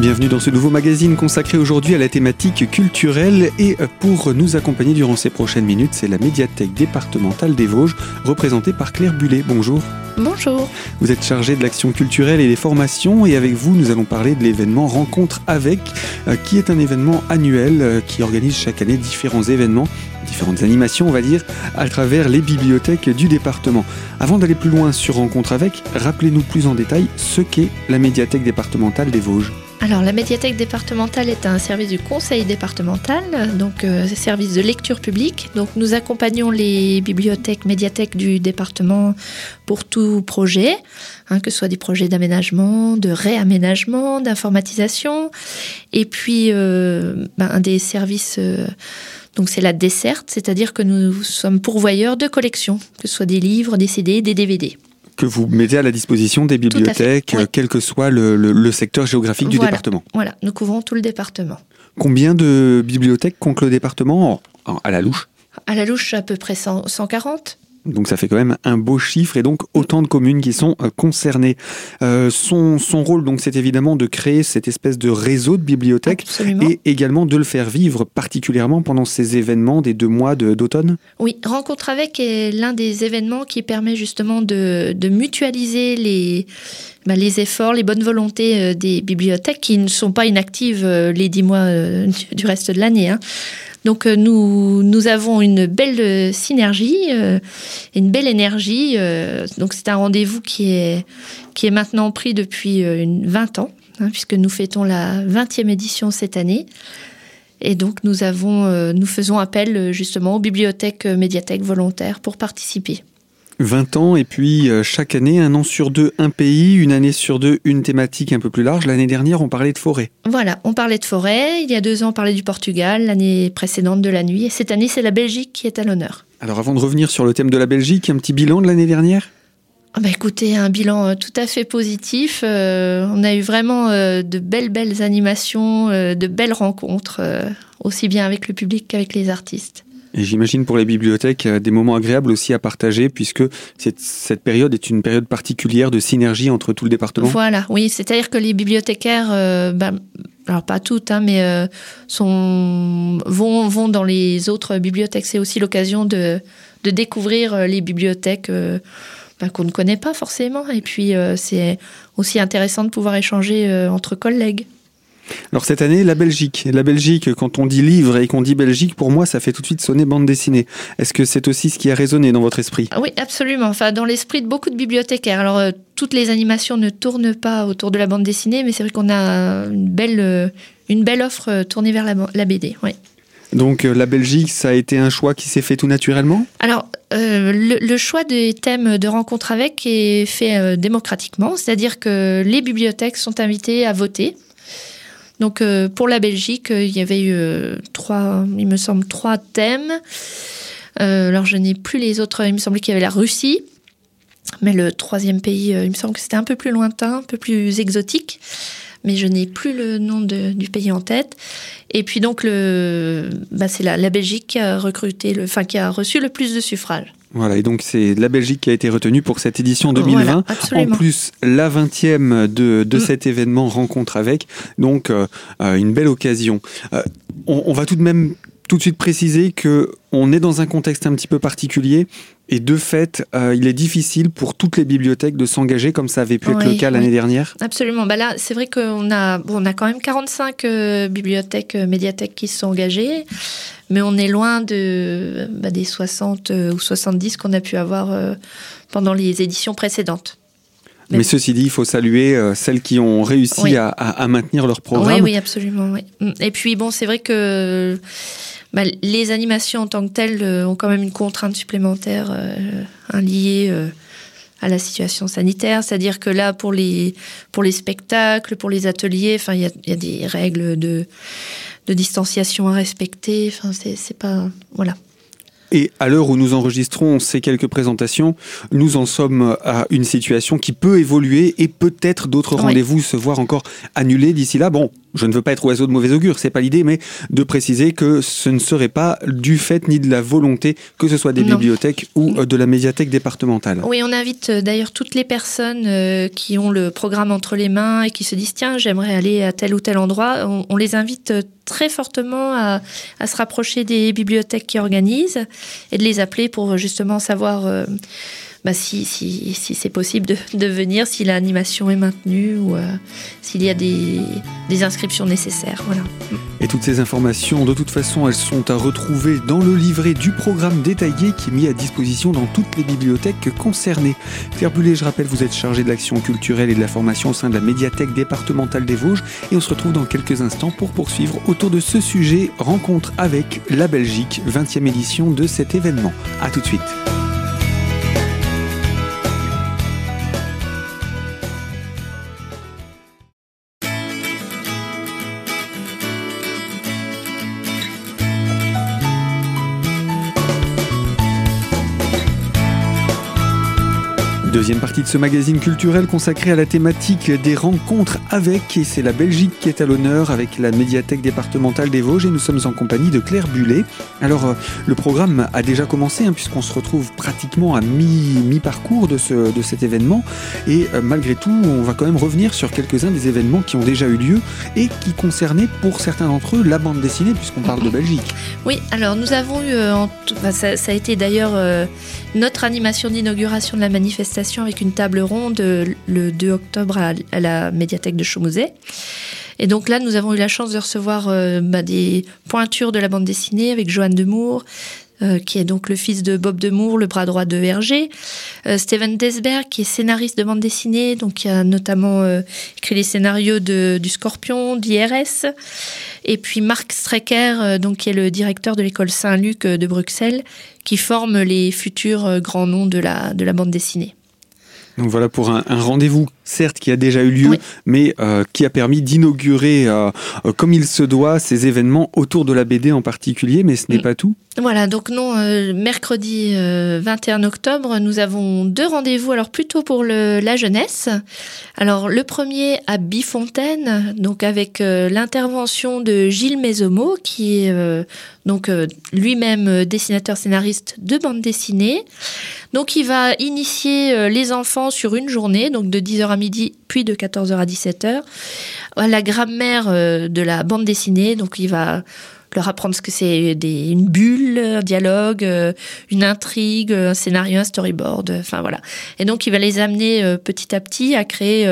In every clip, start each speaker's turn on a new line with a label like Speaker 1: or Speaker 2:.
Speaker 1: Bienvenue dans ce nouveau magazine consacré aujourd'hui à la thématique culturelle et pour nous accompagner durant ces prochaines minutes, c'est la médiathèque départementale des Vosges représentée par Claire Bullet. Bonjour.
Speaker 2: Bonjour.
Speaker 1: Vous êtes chargée de l'action culturelle et des formations et avec vous nous allons parler de l'événement Rencontre avec euh, qui est un événement annuel euh, qui organise chaque année différents événements différentes animations, on va dire, à travers les bibliothèques du département. Avant d'aller plus loin sur Rencontre avec, rappelez-nous plus en détail ce qu'est la médiathèque départementale des Vosges.
Speaker 2: Alors la médiathèque départementale est un service du conseil départemental, donc euh, service de lecture publique. Donc nous accompagnons les bibliothèques, médiathèques du département pour tout projet, hein, que ce soit des projets d'aménagement, de réaménagement, d'informatisation, et puis euh, ben, un des services euh, donc c'est la desserte, c'est-à-dire que nous sommes pourvoyeurs de collections, que ce soit des livres, des CD, des DVD
Speaker 1: que vous mettez à la disposition des bibliothèques, quel que soit le, secteur géographique du département.
Speaker 2: Voilà, nous couvrons tout le département.
Speaker 1: Combien de bibliothèques compte le département à la louche?
Speaker 2: À la louche, à peu près 140.
Speaker 1: Donc ça fait quand même un beau chiffre et donc autant de communes qui sont euh, concernées. Euh, son, son, rôle donc c'est évidemment de créer cette espèce de réseau de bibliothèques et également de le faire vivre particulièrement pendant ces événements des deux mois d'automne.
Speaker 2: Oui, Rencontre avec est l'un des événements qui permet justement de, de mutualiser les, bah, les efforts, les bonnes volontés euh, des bibliothèques qui ne sont pas inactives les dix mois du reste de l'année. Hein. Donc euh, nous, avons une belle euh, synergie, euh, une belle énergie. donc c'est un rendez-vous qui est, maintenant pris depuis une 20 ans, hein, puisque nous fêtons la 20e édition cette année. Et donc nous, nous faisons appel justement aux bibliothèques, médiathèques volontaires pour participer.
Speaker 1: 20 ans et puis euh, chaque année, un an sur deux, un pays, une année sur deux, une thématique un peu plus large. L'année dernière, on parlait de forêt.
Speaker 2: Voilà, on parlait de forêt. Il y a deux ans, on parlait du Portugal. L'année précédente, de la nuit. Et cette année, c'est la Belgique qui est à l'honneur.
Speaker 1: Alors avant de revenir sur le thème de la Belgique, un petit bilan de l'année dernière?
Speaker 2: Ah bah écoutez, un bilan euh, tout à fait positif. Euh, on a eu vraiment de belles, belles animations, de belles rencontres, aussi bien avec le public qu'avec les artistes.
Speaker 1: Et j'imagine pour les bibliothèques euh, des moments agréables aussi à partager, puisque cette, période est une période particulière de synergie entre tout le département.
Speaker 2: Voilà, oui, c'est-à-dire que les bibliothécaires, euh, ben, alors pas toutes, hein, mais euh, vont, vont dans les autres bibliothèques. C'est aussi l'occasion de, découvrir les bibliothèques ben, qu'on ne connaît pas forcément. Et puis c'est aussi intéressant de pouvoir échanger entre collègues.
Speaker 1: Alors cette année, la Belgique. La Belgique, quand on dit livre et qu'on dit Belgique, pour moi, ça fait tout de suite sonner bande dessinée. Est-ce que c'est aussi ce qui a résonné dans votre esprit?
Speaker 2: Oui, absolument. Enfin, dans l'esprit de beaucoup de bibliothécaires. Alors, euh, toutes les animations ne tournent pas autour de la bande dessinée, mais c'est vrai qu'on a une belle, euh, une belle offre euh, tournée vers la, BD. Oui.
Speaker 1: Donc la Belgique, ça a été un choix qui s'est fait tout naturellement?
Speaker 2: Alors, le, le, choix des thèmes de rencontre avec est fait démocratiquement, c'est-à-dire que les bibliothèques sont invitées à voter donc euh, pour la Belgique, euh, il y avait eu euh, trois, il me semble, trois thèmes. alors je n'ai plus les autres. Il me semblait qu'il y avait la Russie, mais le troisième pays, il me semble que c'était un peu plus lointain, un peu plus exotique. Mais je n'ai plus le nom du pays en tête. Et puis donc le, bah, c'est la, la, Belgique qui a recruté, le, enfin qui a reçu le plus de suffrages.
Speaker 1: Voilà, et donc c'est la Belgique qui a été retenue pour cette édition 2020. en plus, la 20e de, de mm. cet événement Rencontre avec, donc euh, euh, une belle occasion. Euh, on, on, va tout de même tout de suite préciser que on est dans un contexte un petit peu particulier et de fait, euh, il est difficile pour toutes les bibliothèques de s'engager comme ça avait pu être le cas l'année dernière.
Speaker 2: Absolument. Bah là, c'est vrai qu'on a, bon, on a quand même 45 euh, bibliothèques, euh, médiathèques qui se sont engagées, mais on est loin de, bah, des 60 ou 70 qu'on a pu avoir pendant les éditions précédentes.
Speaker 1: Mais, ceci dit, il faut saluer celles qui ont réussi à, à, maintenir leur programme.
Speaker 2: Oui, oui, absolument. Oui. Et puis, bon, c'est vrai que bah, les animations en tant que telles euh, ont quand même une contrainte supplémentaire euh, liée euh, à la situation sanitaire. C'est-à-dire que là, pour les, pour les spectacles, pour les ateliers, enfin, il y a, des règles de, de distanciation à respecter. Enfin, c'est pas. Voilà.
Speaker 1: Et à l'heure où nous enregistrons ces quelques présentations, nous en sommes à une situation qui peut évoluer et peut-être d'autres rendez-vous se voir encore annulés d'ici là. Bon, je ne veux pas être oiseau de mauvais augure, c'est pas l'idée, mais de préciser que ce ne serait pas du fait ni de la volonté que ce soit des bibliothèques ou euh, de la médiathèque départementale.
Speaker 2: Oui, on invite euh, d'ailleurs toutes les personnes euh, qui ont le programme entre les mains et qui se disent tiens, j'aimerais aller à tel ou tel endroit. On, les invite très fortement à, se rapprocher des bibliothèques qui organisent et de les appeler pour justement savoir. Bah, si, si, si c'est possible de, de, venir, si l'animation est maintenue ou euh, s'il y a des, des, inscriptions nécessaires. Voilà.
Speaker 1: Et toutes ces informations, de toute façon, elles sont à retrouver dans le livret du programme détaillé qui est mis à disposition dans toutes les bibliothèques concernées. Claire Bullet, je rappelle, vous êtes chargé de l'action culturelle et de la formation au sein de la médiathèque départementale des Vosges et on se retrouve dans quelques instants pour poursuivre autour de ce sujet, rencontre avec la Belgique, 20e édition de cet événement. A tout de suite. Deuxième partie de ce magazine culturel consacré à la thématique des rencontres avec, et c'est la Belgique qui est à l'honneur avec la médiathèque départementale des Vosges, et nous sommes en compagnie de Claire Bullet. Alors, euh, le programme a déjà commencé, hein, puisqu'on se retrouve pratiquement à mi-parcours de, ce, de cet événement, et euh, malgré tout, on va quand même revenir sur quelques-uns des événements qui ont déjà eu lieu et qui concernaient pour certains d'entre eux la bande dessinée, puisqu'on parle de Belgique.
Speaker 2: Oui, alors nous avons eu, euh, ça, a été d'ailleurs notre animation d'inauguration de la manifestation avec une table ronde le 2 octobre à, la médiathèque de Chaumouset. Et donc là, nous avons eu la chance de recevoir euh, bah, des pointures de la bande dessinée avec Joanne Demour, euh, qui est donc le fils de Bob Demour, le bras droit de Hergé. Euh, Steven Desberg, qui est scénariste de bande dessinée, donc qui a notamment écrit les scénarios de, du Scorpion, d'IRS. Et puis Marc Strecker, donc qui est le directeur de l'école Saint-Luc de Bruxelles, qui forme les futurs grands noms de la, de la bande dessinée.
Speaker 1: Donc voilà pour un, rendez-vous, certes, qui a déjà eu lieu, mais euh, qui a permis d'inaugurer, euh, euh, comme il se doit, ces événements autour de la BD en particulier, mais ce n'est mm. pas tout.
Speaker 2: Voilà, donc non, mercredi 21 octobre, nous avons deux rendez-vous, alors plutôt pour le, la jeunesse. Alors le premier à Bifontaine, donc avec l'intervention de Gilles Mésomo, qui est donc lui-même dessinateur scénariste de bande dessinée. Donc il va initier les enfants sur une journée, donc de 10h à midi, puis de 14h à 17h, à la grammaire euh, de la bande dessinée. Donc il va leur apprendre ce que c'est une bulle, un dialogue, euh, une intrigue, un scénario, un storyboard, enfin voilà. Et donc il va les amener petit à petit à créer,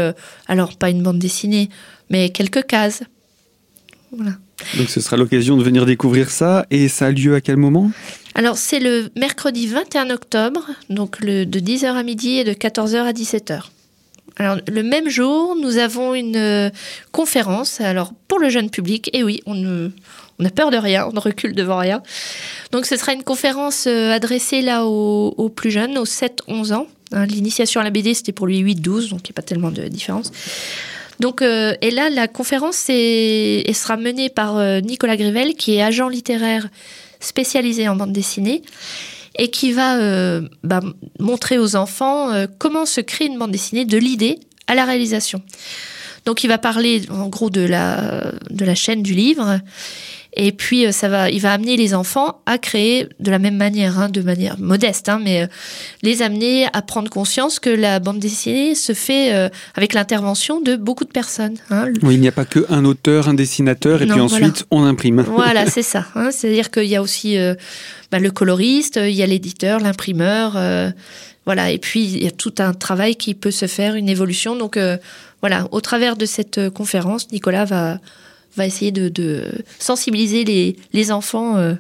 Speaker 2: alors pas une bande dessinée, mais quelques cases.
Speaker 1: Voilà. Donc ce sera l'occasion de venir découvrir ça. Et ça a lieu à quel moment?
Speaker 2: Alors c'est le mercredi 21 octobre, donc le, de 10h à midi et de 14h à 17h. Alors le même jour, nous avons une euh, conférence. Alors pour le jeune public, et oui, on ne on a peur de rien, on ne recule devant rien. Donc ce sera une conférence euh, adressée là aux, plus jeunes, aux 7-11 ans. Hein, l'initiation à la BD, c'était pour lui 8-12, donc il n'y a pas tellement de différence. Donc, euh, et là, la conférence sera menée par euh, Nicolas Grivel, qui est agent littéraire spécialisé en bande dessinée et qui va euh, bah, montrer aux enfants comment se crée une bande dessinée de l'idée à la réalisation. Donc, il va parler en gros de la chaîne du livre et puis, euh, ça va, il va amener les enfants à créer de la même manière, hein, de manière modeste, hein, mais euh, les amener à prendre conscience que la bande dessinée se fait euh, avec l'intervention de beaucoup de personnes.
Speaker 1: Hein. Oui, il n'y a pas qu'un auteur, un dessinateur, et puis ensuite on imprime.
Speaker 2: Voilà, c'est ça. C'est-à-dire qu'il y a aussi bah, le coloriste, il y a l'éditeur, l'imprimeur. voilà, et puis il y a tout un travail qui peut se faire, une évolution. Donc voilà, au travers de cette conférence, Nicolas va va essayer de, sensibiliser les, les enfants euh,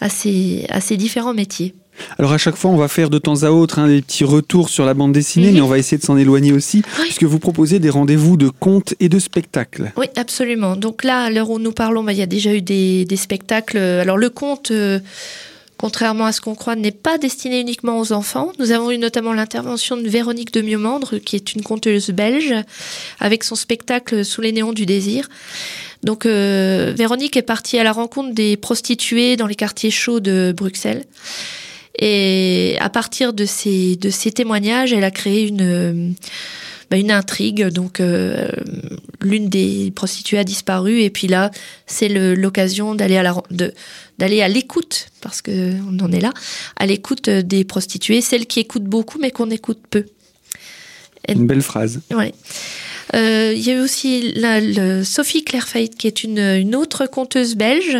Speaker 2: à, ces, à ces différents métiers.
Speaker 1: Alors à chaque fois, on va faire de temps à autre hein, des petits retours sur la bande dessinée, mais on va essayer de s'en éloigner aussi, puisque vous proposez des rendez-vous de contes et de spectacles.
Speaker 2: Oui, absolument. Donc là, à l'heure où nous parlons, bah, il y a déjà eu des, des spectacles. Alors le conte... Euh, contrairement à ce qu'on croit, n'est pas destiné uniquement aux enfants. Nous avons eu notamment l'intervention de Véronique de Miomandre, qui est une conteuse belge, avec son spectacle Sous les néons du désir. Donc euh, Véronique est partie à la rencontre des prostituées dans les quartiers chauds de Bruxelles. Et à partir de ces, de ces témoignages, elle a créé une, bah, une intrigue. Donc euh, l'une des prostituées a disparu et puis là c'est l'occasion d'aller à la d'aller à l'écoute parce que on en est là à l'écoute des prostituées celles qui écoutent beaucoup mais qu'on écoute peu.
Speaker 1: Une belle phrase.
Speaker 2: Ouais. Euh, il y a eu aussi la, Sophie Clairfeit qui est une, une autre conteuse belge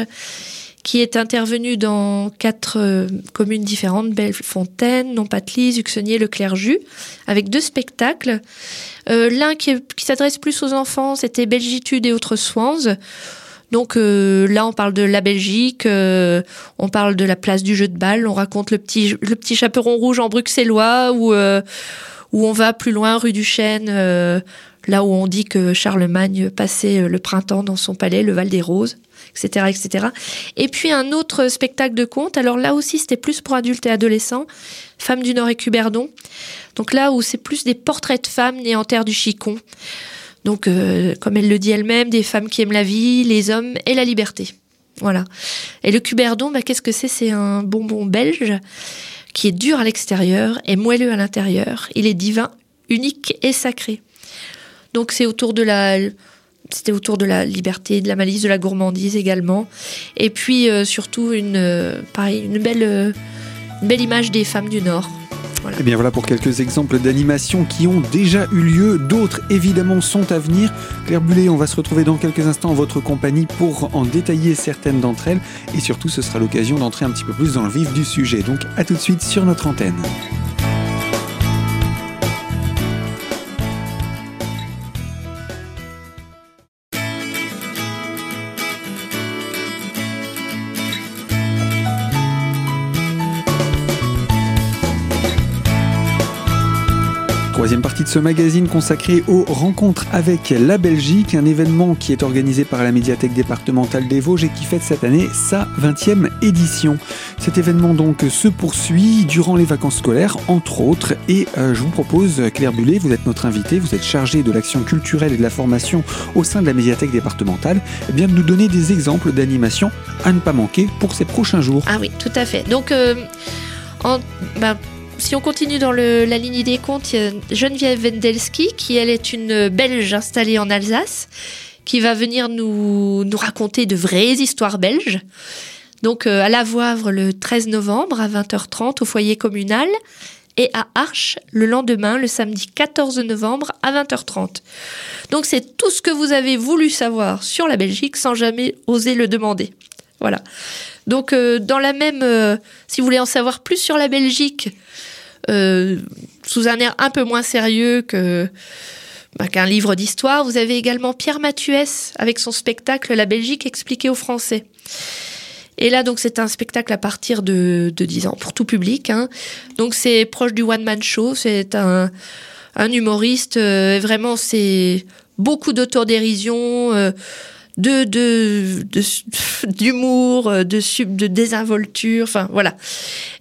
Speaker 2: qui est intervenue dans quatre euh, communes différentes, Bellefontaine, Nompatelise, Uxenier, Le Clerjus, avec deux spectacles. Euh, L'un qui, s'adresse plus aux enfants, c'était Belgitude et autres Swans. Donc euh, là, on parle de la Belgique, on parle de la place du jeu de balle, on raconte le petit, chaperon rouge en bruxellois, euh, où on va plus loin, rue du Chêne, là où on dit que Charlemagne passait le printemps dans son palais, le Val des Roses Et puis un autre spectacle de contes. Alors là aussi, c'était plus pour adultes et adolescents. Femmes du Nord et Cuberdon. Donc là où c'est plus des portraits de femmes nées en terre du Chicon. Donc, euh, comme elle le dit elle-même, des femmes qui aiment la vie, les hommes et la liberté. Voilà. Et le Cuberdon, bah, qu'est-ce que c'est? C'est un bonbon belge qui est dur à l'extérieur et moelleux à l'intérieur. Il est divin, unique et sacré. Donc c'est autour de la c'était autour de la liberté, de la malice, de la gourmandise également. Et puis euh, surtout une, euh, pareil, une belle, euh, belle image des femmes du Nord.
Speaker 1: Voilà. Et eh bien voilà pour quelques exemples d'animations qui ont déjà eu lieu. D'autres évidemment sont à venir. Claire Bullet, on va se retrouver dans quelques instants en votre compagnie pour en détailler certaines d'entre elles. Et surtout, ce sera l'occasion d'entrer un petit peu plus dans le vif du sujet. Donc à tout de suite sur notre antenne. Troisième partie de ce magazine consacré aux rencontres avec la Belgique, un événement qui est organisé par la médiathèque départementale des Vosges et qui fête cette année sa 20e édition. Cet événement donc se poursuit durant les vacances scolaires, entre autres, et euh, je vous propose, Claire Bullet, vous êtes notre invitée, vous êtes chargée de l'action culturelle et de la formation au sein de la médiathèque départementale, eh bien de nous donner des exemples d'animations à ne pas manquer pour ces prochains jours.
Speaker 2: Ah oui, tout à fait. Donc, euh, en, bah, si on continue dans la ligne des comptes, il y a Geneviève Wendelski, qui elle est une Belge installée en Alsace, qui va venir nous, raconter de vraies histoires belges. Donc euh, à La Voivre le 13 novembre à 20h30 au foyer communal et à Arches le lendemain, le samedi 14 novembre à 20h30. Donc c'est tout ce que vous avez voulu savoir sur la Belgique sans jamais oser le demander. Voilà. Donc euh, dans la même, euh, si vous voulez en savoir plus sur la Belgique, euh, sous un air un peu moins sérieux que bah, qu'un livre d'histoire. Vous avez également Pierre Mathuès avec son spectacle La Belgique expliquée aux Français. Et là, donc, c'est un spectacle à partir de, de 10 ans, pour tout public. Hein. Donc, c'est proche du one-man show. C'est un, humoriste. Vraiment, c'est beaucoup d'autodérision. Euh, de d'humour, de, de, de, désinvolture, enfin voilà.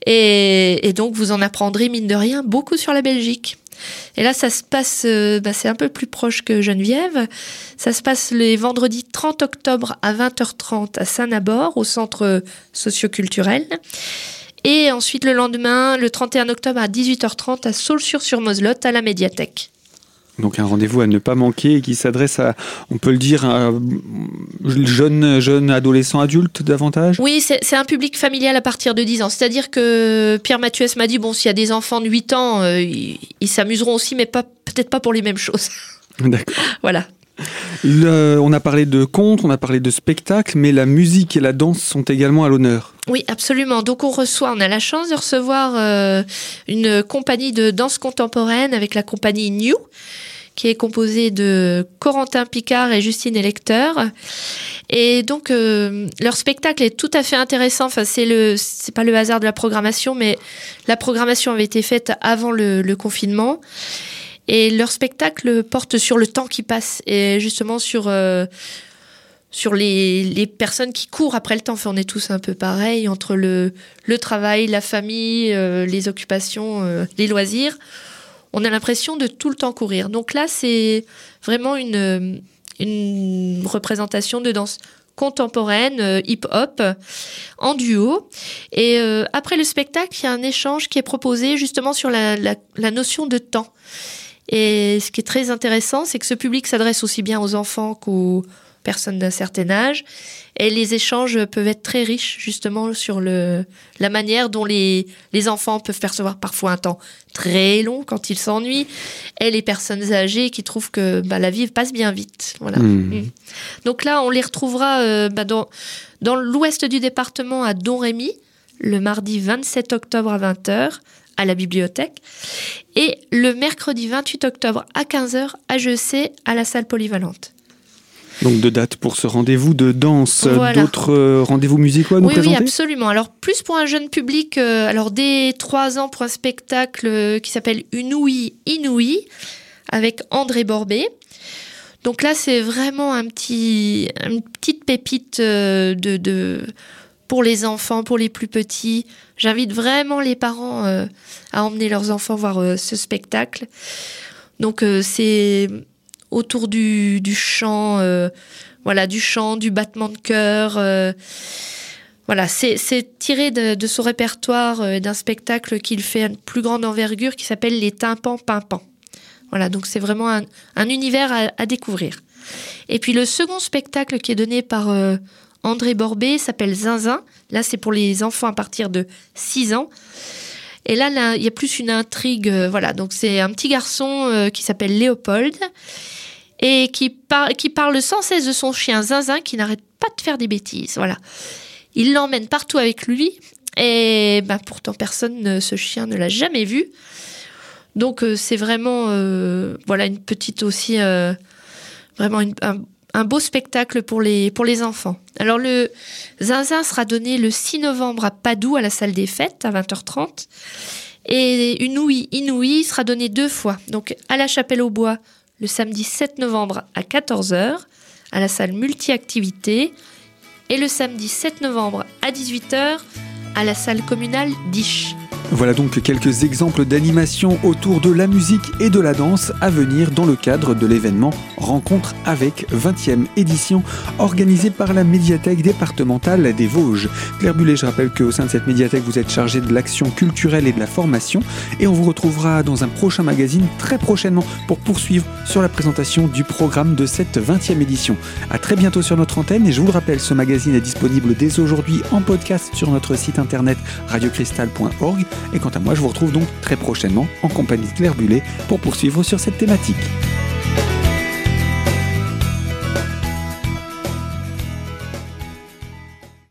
Speaker 2: Et, donc vous en apprendrez mine de rien beaucoup sur la Belgique. Et là, ça se passe, euh, bah, c'est un peu plus proche que Geneviève. Ça se passe les vendredis 30 octobre à 20h30 à Saint-Nabord, au centre socioculturel. Et ensuite, le lendemain, le 31 octobre à 18h30 à Saulsure-sur-Moselotte, à la médiathèque.
Speaker 1: Donc un rendez-vous à ne pas manquer qui s'adresse à, on peut le dire, à jeunes, jeunes adolescents, adultes davantage?
Speaker 2: Oui, c'est un public familial à partir de 10 ans. C'est-à-dire que Pierre Mathieu m'a dit, bon, s'il y a des enfants de 8 ans, euh, ils s'amuseront aussi, mais peut-être pas pour les mêmes choses.
Speaker 1: D'accord.
Speaker 2: voilà.
Speaker 1: on a parlé de contes, on a parlé de spectacles, mais la musique et la danse sont également à l'honneur.
Speaker 2: Oui, absolument. Donc on reçoit, on a la chance de recevoir euh, une compagnie de danse contemporaine avec la compagnie New qui est composé de Corentin Picard et Justine Electeur. Et donc euh, leur spectacle est tout à fait intéressant. Enfin, c'est le, c'est pas le hasard de la programmation, mais la programmation avait été faite avant le, confinement. Et leur spectacle porte sur le temps qui passe et justement sur euh, sur les, les, personnes qui courent après le temps. On est tous un peu pareil entre le, le travail, la famille, euh, les occupations, les loisirs on a l'impression de tout le temps courir. Donc là, c'est vraiment une, représentation de danse contemporaine, euh, hip-hop, en duo. Et euh, après le spectacle, il y a un échange qui est proposé justement sur la, la, notion de temps. Et ce qui est très intéressant, c'est que ce public s'adresse aussi bien aux enfants qu'aux personnes d'un certain âge. Et les échanges peuvent être très riches, justement, sur le, la manière dont les, les enfants peuvent percevoir parfois un temps très long quand ils s'ennuient, et les personnes âgées qui trouvent que bah, la vie passe bien vite. Voilà. Hmm. Hmm. Donc là, on les retrouvera euh, bah, dans, dans l'ouest du département à Don Rémy, le mardi 27 octobre à 20h à la bibliothèque et le mercredi 28 octobre à 15h à JEC à la salle polyvalente.
Speaker 1: Donc de date pour ce rendez-vous de danse, d'autres euh, rendez-vous musicaux à nous présenter
Speaker 2: Oui, absolument. Alors plus pour un jeune public, euh, alors dès 3 ans pour un spectacle euh, qui s'appelle Une ouïe inouïe avec André Borbet. Donc là, c'est vraiment un petit, une petite pépite de, de, pour les enfants, pour les plus petits. J'invite vraiment les parents à emmener leurs enfants voir ce spectacle. Donc c'est autour du, chant, euh, voilà, du chant, du battement de cœur. Euh, voilà, c'est tiré de, son répertoire euh, d'un spectacle qu'il fait à plus grande envergure qui s'appelle Les Tympans Pimpants. Voilà, donc c'est vraiment un, un univers à, à, découvrir. Et puis le second spectacle qui est donné par André Borbet s'appelle Zinzin. Là, c'est pour les enfants à partir de 6 ans. Et là, il y a plus une intrigue. voilà, donc c'est un petit garçon qui s'appelle Léopold et qui, qui parle sans cesse de son chien Zinzin qui n'arrête pas de faire des bêtises. Voilà. Il l'emmène partout avec lui et ben, pourtant personne, ce chien ne l'a jamais vu. Donc euh, c'est vraiment euh, voilà une petite aussi euh, vraiment un, beau spectacle pour les enfants. Alors le Zinzin sera donné le 6 novembre à Padoue à la salle des fêtes à 20h30 et une ouïe inouïe sera donnée deux fois. Donc à la Chapelle au Bois le samedi 7 novembre à 14h à la salle multi-activité et le samedi 7 novembre à 18h à la salle communale d'Isch.
Speaker 1: Voilà donc quelques exemples d'animation autour de la musique et de la danse à venir dans le cadre de l'événement Rencontre avec 20e édition organisée par la médiathèque départementale des Vosges. Claire Bullet, je rappelle qu'au sein de cette médiathèque, vous êtes chargé de l'action culturelle et de la formation et on vous retrouvera dans un prochain magazine très prochainement pour poursuivre sur la présentation du programme de cette 20e édition. À très bientôt sur notre antenne et je vous le rappelle, ce magazine est disponible dès aujourd'hui en podcast sur notre site internet radiocristal.org et quant à moi, je vous retrouve donc très prochainement en compagnie de Claire Bullet pour poursuivre sur cette thématique.